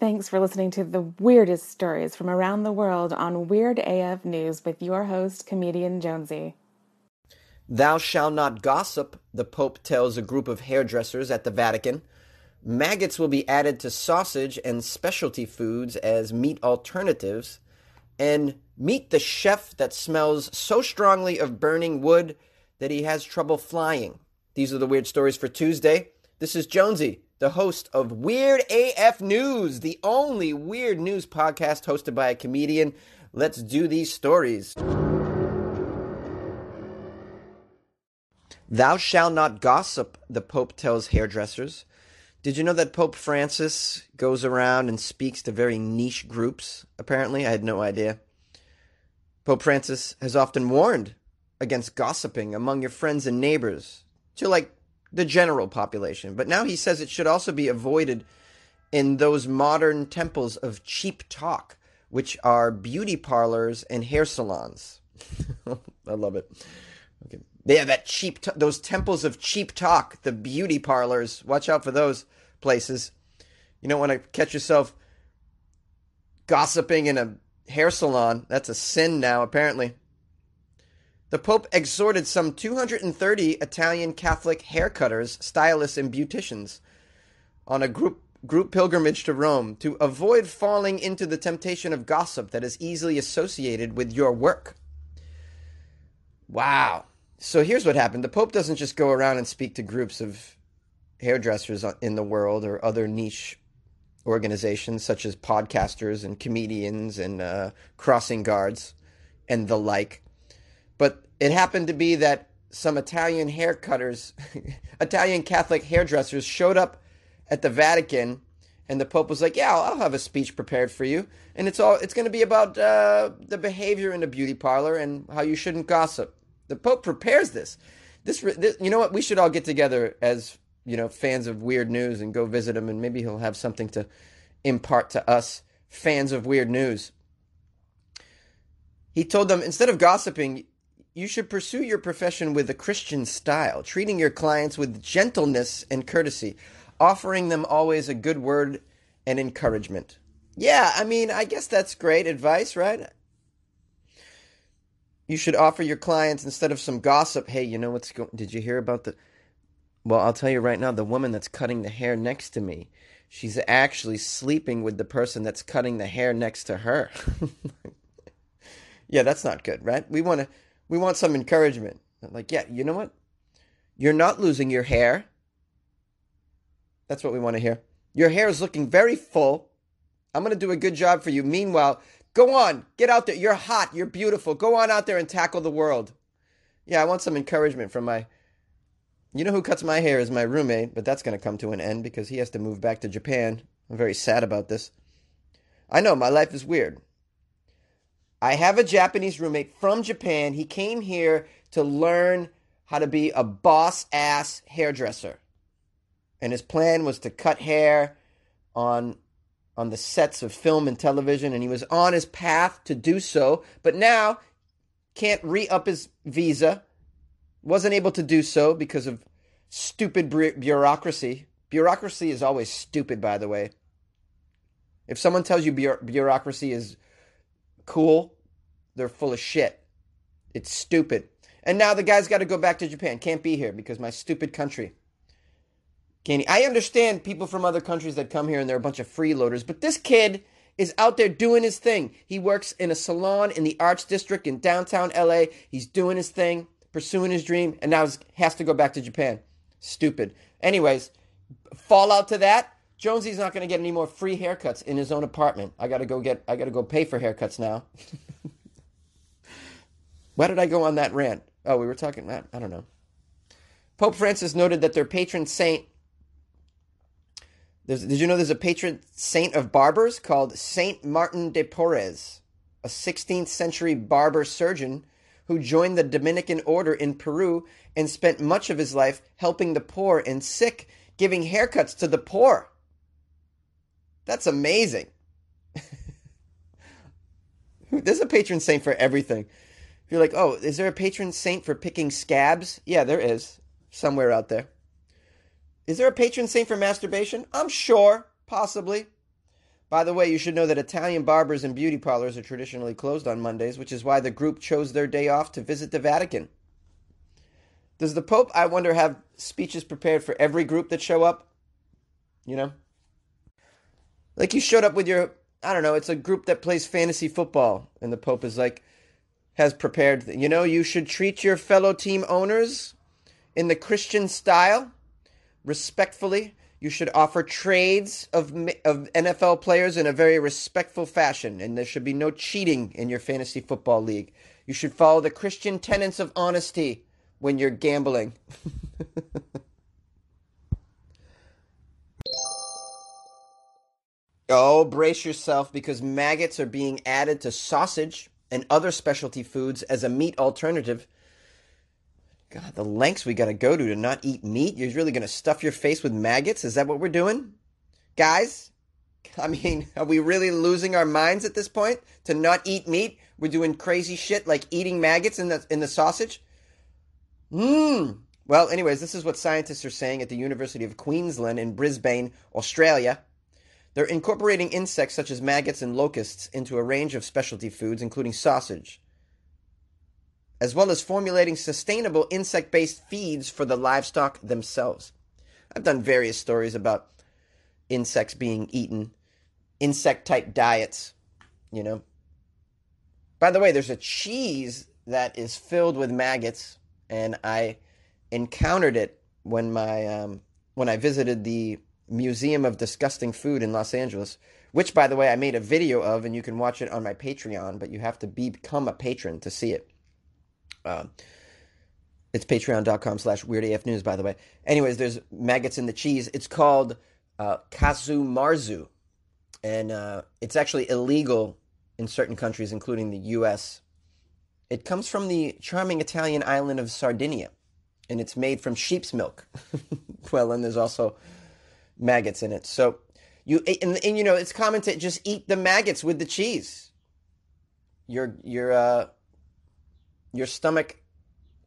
thanks for listening to the weirdest stories from around the world on Weird AF News with your host, comedian Jonesy. Thou shalt not gossip, the Pope tells a group of hairdressers at the Vatican. Maggots will be added to sausage and specialty foods as meat alternatives. And meet the chef that smells so strongly of burning wood that he has trouble flying. These are the weird stories for Tuesday. This is Jonesy, the host of Weird AF News, the only weird news podcast hosted by a comedian. Let's do these stories. Thou shalt not gossip, the Pope tells hairdressers. Did you know that Pope Francis goes around and speaks to very niche groups? Apparently, I had no idea. Pope Francis has often warned against gossiping among your friends and neighbors to like the general population, but now he says it should also be avoided in those modern temples of cheap talk, which are beauty parlors and hair salons. I love it. Okay. They have that cheap, t- those temples of cheap talk, the beauty parlors. Watch out for those places. You don't want to catch yourself gossiping in a hair salon. That's a sin now, apparently. The Pope exhorted some 230 Italian Catholic haircutters, stylists, and beauticians on a group group pilgrimage to Rome to avoid falling into the temptation of gossip that is easily associated with your work. Wow. So here's what happened. The Pope doesn't just go around and speak to groups of hairdressers in the world or other niche organizations such as podcasters and comedians and uh, crossing guards and the like. But it happened to be that some Italian hair cutters, Italian Catholic hairdressers showed up at the Vatican and the Pope was like, "Yeah, I'll, I'll have a speech prepared for you, and it's all it's going to be about uh, the behavior in a beauty parlor and how you shouldn't gossip." The Pope prepares this. This, this, you know what? We should all get together as you know fans of weird news and go visit him, and maybe he'll have something to impart to us fans of weird news. He told them instead of gossiping, you should pursue your profession with a Christian style, treating your clients with gentleness and courtesy, offering them always a good word and encouragement. Yeah, I mean, I guess that's great advice, right? you should offer your clients instead of some gossip. Hey, you know what's going? Did you hear about the? Well, I'll tell you right now. The woman that's cutting the hair next to me, she's actually sleeping with the person that's cutting the hair next to her. yeah, that's not good, right? We want to. We want some encouragement. Like, yeah, you know what? You're not losing your hair. That's what we want to hear. Your hair is looking very full. I'm going to do a good job for you. Meanwhile, Go on, get out there. You're hot. You're beautiful. Go on out there and tackle the world. Yeah, I want some encouragement from my. You know who cuts my hair is my roommate, but that's going to come to an end because he has to move back to Japan. I'm very sad about this. I know my life is weird. I have a Japanese roommate from Japan. He came here to learn how to be a boss ass hairdresser. And his plan was to cut hair on on the sets of film and television, and he was on his path to do so, but now can't re up his visa. Wasn't able to do so because of stupid bureaucracy. Bureaucracy is always stupid, by the way. If someone tells you bureaucracy is cool, they're full of shit. It's stupid. And now the guy's got to go back to Japan. Can't be here because my stupid country. Candy. I understand people from other countries that come here and they're a bunch of freeloaders, but this kid is out there doing his thing. He works in a salon in the Arts District in downtown LA. He's doing his thing, pursuing his dream, and now he has to go back to Japan. Stupid. Anyways, fallout to that. Jonesy's not going to get any more free haircuts in his own apartment. I got to go get I got to go pay for haircuts now. Why did I go on that rant? Oh, we were talking that. I don't know. Pope Francis noted that their patron saint did you know there's a patron saint of barbers called Saint Martin de Porres, a 16th century barber surgeon who joined the Dominican order in Peru and spent much of his life helping the poor and sick, giving haircuts to the poor. That's amazing. there's a patron saint for everything. If you're like, oh, is there a patron saint for picking scabs? Yeah, there is. Somewhere out there. Is there a patron saint for masturbation? I'm sure, possibly. By the way, you should know that Italian barbers and beauty parlors are traditionally closed on Mondays, which is why the group chose their day off to visit the Vatican. Does the Pope, I wonder, have speeches prepared for every group that show up? You know? Like you showed up with your, I don't know, it's a group that plays fantasy football, and the Pope is like, has prepared, you know, you should treat your fellow team owners in the Christian style, respectfully. You should offer trades of, of NFL players in a very respectful fashion, and there should be no cheating in your fantasy football league. You should follow the Christian tenets of honesty when you're gambling. oh, brace yourself because maggots are being added to sausage and other specialty foods as a meat alternative. God, the lengths we got to go to to not eat meat. You're really going to stuff your face with maggots? Is that what we're doing? Guys, I mean, are we really losing our minds at this point to not eat meat? We're doing crazy shit like eating maggots in the in the sausage? Mmm. Well, anyways, this is what scientists are saying at the University of Queensland in Brisbane, Australia. They're incorporating insects such as maggots and locusts into a range of specialty foods, including sausage as well as formulating sustainable insect based feeds for the livestock themselves. I've done various stories about insects being eaten, insect type diets, you know. By the way, there's a cheese that is filled with maggots, and I encountered it when my um, when I visited the Museum of Disgusting Food in Los Angeles, which, by the way, I made a video of, and you can watch it on my Patreon, but you have to be, become a patron to see it. Uh, it's patreon.com slash weirdaf news, by the way. Anyways, there's maggots in the cheese. It's called uh, casu marzu, and uh, it's actually illegal in certain countries, including the U.S. It comes from the charming Italian island of Sardinia, and it's made from sheep's milk. well, and there's also maggots in it. So you and, and you know it's common to just eat the maggots with the cheese. Your your uh, your stomach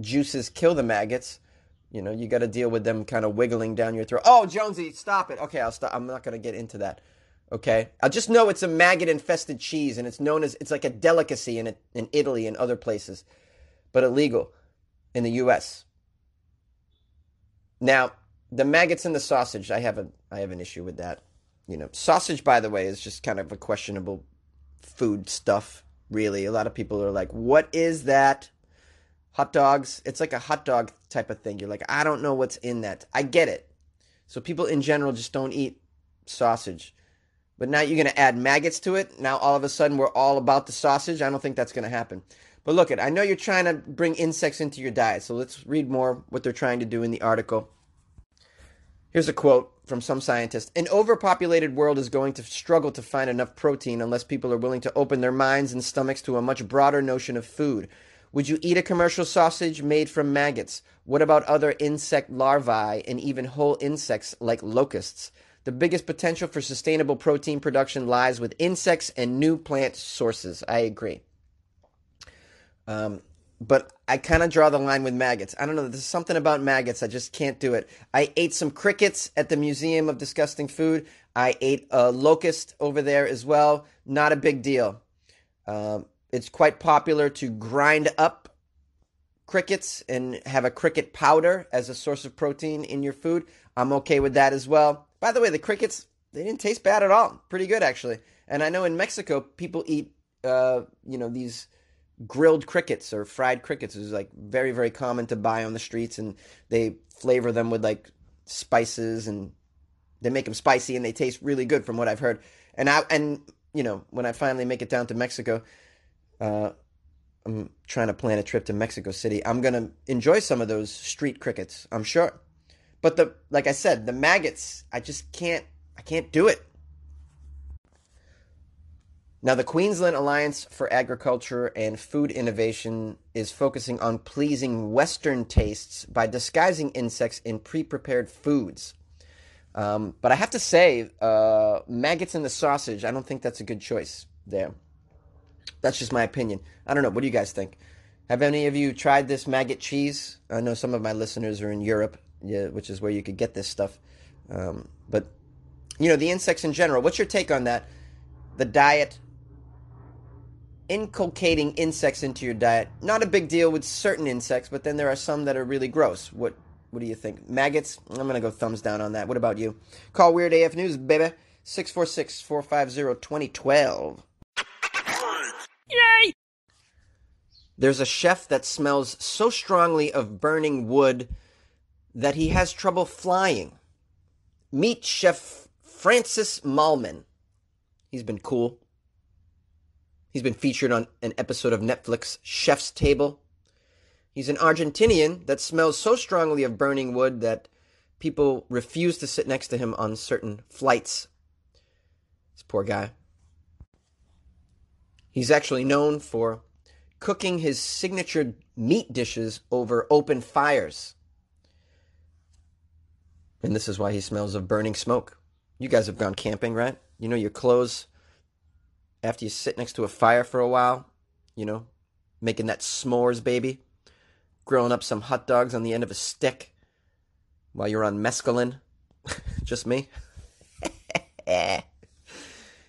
juices kill the maggots. You know, you got to deal with them kind of wiggling down your throat. Oh, Jonesy, stop it. Okay, I'll stop. I'm not going to get into that. Okay, I just know it's a maggot-infested cheese, and it's known as it's like a delicacy in it, in Italy and other places, but illegal in the U.S. Now, the maggots in the sausage, I have a I have an issue with that. You know, sausage, by the way, is just kind of a questionable food stuff really. A lot of people are like, what is that? Hot dogs. It's like a hot dog type of thing. You're like, I don't know what's in that. I get it. So people in general just don't eat sausage. But now you're going to add maggots to it. Now all of a sudden we're all about the sausage. I don't think that's going to happen. But look, it. I know you're trying to bring insects into your diet. So let's read more what they're trying to do in the article. Here's a quote from some scientists An overpopulated world is going to struggle to find enough protein unless people are willing to open their minds and stomachs to a much broader notion of food. Would you eat a commercial sausage made from maggots? What about other insect larvae and even whole insects like locusts? The biggest potential for sustainable protein production lies with insects and new plant sources. I agree. Um, but I kind of draw the line with maggots. I don't know. There's something about maggots. I just can't do it. I ate some crickets at the Museum of Disgusting Food. I ate a locust over there as well. Not a big deal. Um, it's quite popular to grind up crickets and have a cricket powder as a source of protein in your food. I'm okay with that as well. By the way, the crickets, they didn't taste bad at all. Pretty good, actually. And I know in Mexico, people eat, uh, you know, these grilled crickets or fried crickets is like very very common to buy on the streets and they flavor them with like spices and they make them spicy and they taste really good from what I've heard. And I and you know when I finally make it down to Mexico uh, I'm trying to plan a trip to Mexico City. I'm to enjoy some of those street crickets I'm sure. But the like I said the maggots I just can't I can't do it now, the Queensland Alliance for Agriculture and Food Innovation is focusing on pleasing Western tastes by disguising insects in pre prepared foods. Um, but I have to say, uh, maggots in the sausage, I don't think that's a good choice there. That's just my opinion. I don't know. What do you guys think? Have any of you tried this maggot cheese? I know some of my listeners are in Europe, yeah, which is where you could get this stuff. Um, but, you know, the insects in general, what's your take on that? the diet, inculcating insects into your diet. Not a big deal with certain insects, but then there are some that are really gross. What what do you think? Maggots? I'm going to go thumbs down on that. What about you? Call Weird AF News, baby. 646 450 2012. Yay! There's a chef that smells so strongly of burning wood that he has trouble flying. Meet Chef Francis Mallmann. He's been cool. He's been featured on an episode of Netflix Chef's Table. He's an Argentinian that smells so strongly of burning wood that people refuse to sit next to him on certain flights. This poor guy. He's actually known for cooking his signature meat dishes over open fires. And this is why he smells of burning smoke. You guys have gone camping, right? You know your clothes after you sit next to a fire for a while, you know, making that s'mores baby, grilling up some hot dogs on the end of a stick while you're on mescaline. Just me.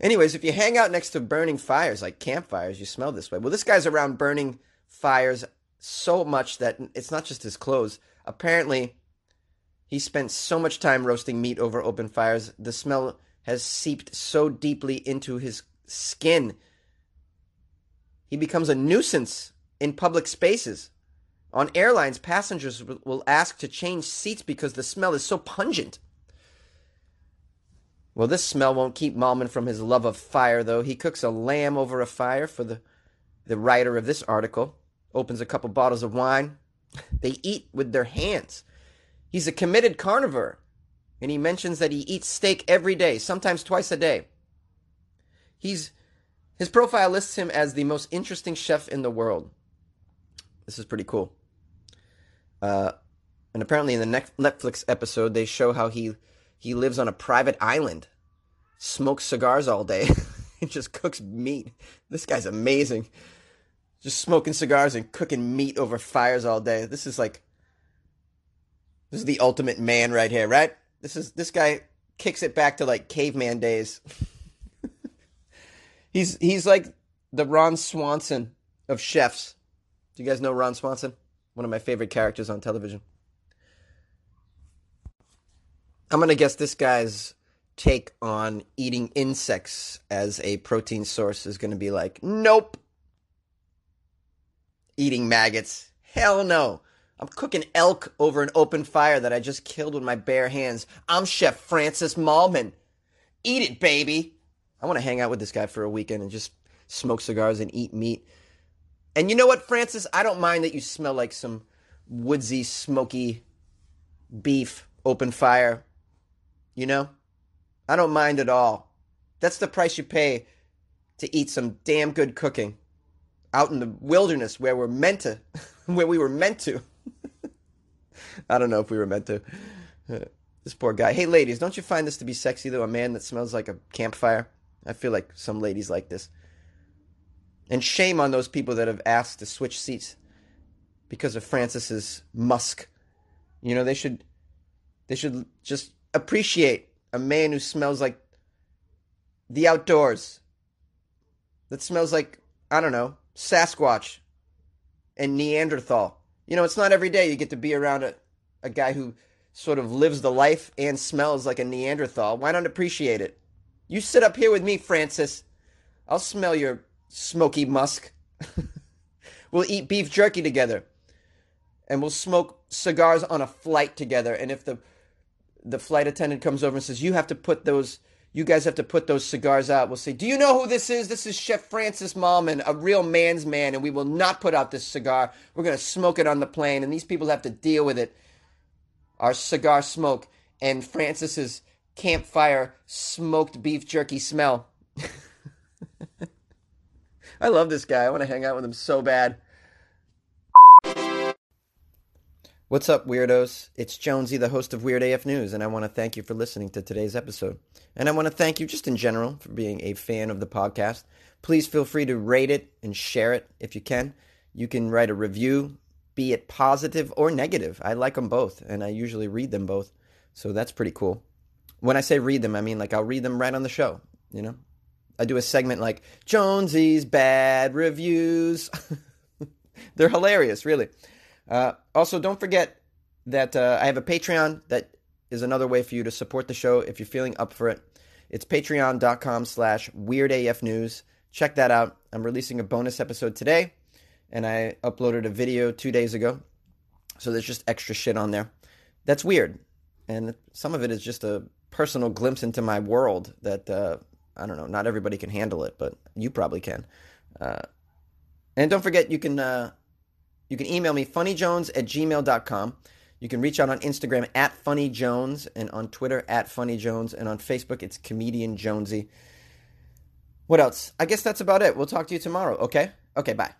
Anyways, if you hang out next to burning fires, like campfires, you smell this way. Well, this guy's around burning fires so much that it's not just his clothes. Apparently, he spent so much time roasting meat over open fires, the smell has seeped so deeply into his skin. He becomes a nuisance in public spaces. On airlines, passengers will ask to change seats because the smell is so pungent. Well, this smell won't keep Mallmann from his love of fire, though. He cooks a lamb over a fire for the, the writer of this article, opens a couple bottles of wine. They eat with their hands. He's a committed carnivore, and he mentions that he eats steak every day, sometimes twice a day. He's his profile lists him as the most interesting chef in the world. This is pretty cool. Uh, and apparently, in the Netflix episode, they show how he he lives on a private island, smokes cigars all day, and just cooks meat. This guy's amazing. Just smoking cigars and cooking meat over fires all day. This is like this is the ultimate man right here, right? This is this guy kicks it back to like caveman days. he's he's like the Ron Swanson of chefs. Do you guys know Ron Swanson? One of my favorite characters on television. I'm gonna guess this guy's take on eating insects as a protein source is gonna be like, nope. Eating maggots, hell no. I'm cooking elk over an open fire that I just killed with my bare hands. I'm Chef Francis Mallmann. Eat it, baby. I want to hang out with this guy for a weekend and just smoke cigars and eat meat. And you know what, Francis? I don't mind that you smell like some woodsy, smoky beef, open fire. You know? I don't mind at all. That's the price you pay to eat some damn good cooking out in the wilderness where we're meant to, where we were meant to. I don't know if we were meant to. This poor guy. Hey, ladies, don't you find this to be sexy, though? A man that smells like a campfire? I feel like some ladies like this. And shame on those people that have asked to switch seats because of Francis's musk. You know, they should they should just appreciate a man who smells like the outdoors. That smells like, I don't know, Sasquatch and Neanderthal. You know, it's not every day you get to be around a, a guy who sort of lives the life and smells like a Neanderthal. Why not appreciate it? You sit up here with me, Francis. I'll smell your smoky musk. we'll eat beef jerky together. And we'll smoke cigars on a flight together. And if the the flight attendant comes over and says, You have to put those you guys have to put those cigars out. We'll say, Do you know who this is? This is Chef Francis Mallmann, a real man's man, and we will not put out this cigar. We're going to smoke it on the plane, and these people have to deal with it. Our cigar smoke and Francis's campfire smoked beef jerky smell. I love this guy. I want to hang out with him so bad. What's up, weirdos? It's Jonesy, the host of Weird AF News, and I want to thank you for listening to today's episode. And I want to thank you just in general for being a fan of the podcast. Please feel free to rate it and share it if you can. You can write a review, be it positive or negative. I like them both, and I usually read them both. So that's pretty cool. When I say read them, I mean like I'll read them right on the show, you know? I do a segment like Jonesy's bad reviews. They're hilarious, really. Uh, also, don't forget that uh, I have a Patreon that is another way for you to support the show if you're feeling up for it. It's patreon.com slash weirdafnews. Check that out. I'm releasing a bonus episode today, and I uploaded a video two days ago. So there's just extra shit on there. That's weird. And some of it is just a personal glimpse into my world that, uh, I don't know, not everybody can handle it, but you probably can. Uh, and don't forget, you can, uh, you can email me, funnyjones at gmail.com. You can reach out on Instagram at Funny Jones and on Twitter at Funny Jones and on Facebook it's Comedian Jonesy. What else? I guess that's about it. We'll talk to you tomorrow, okay? Okay, bye.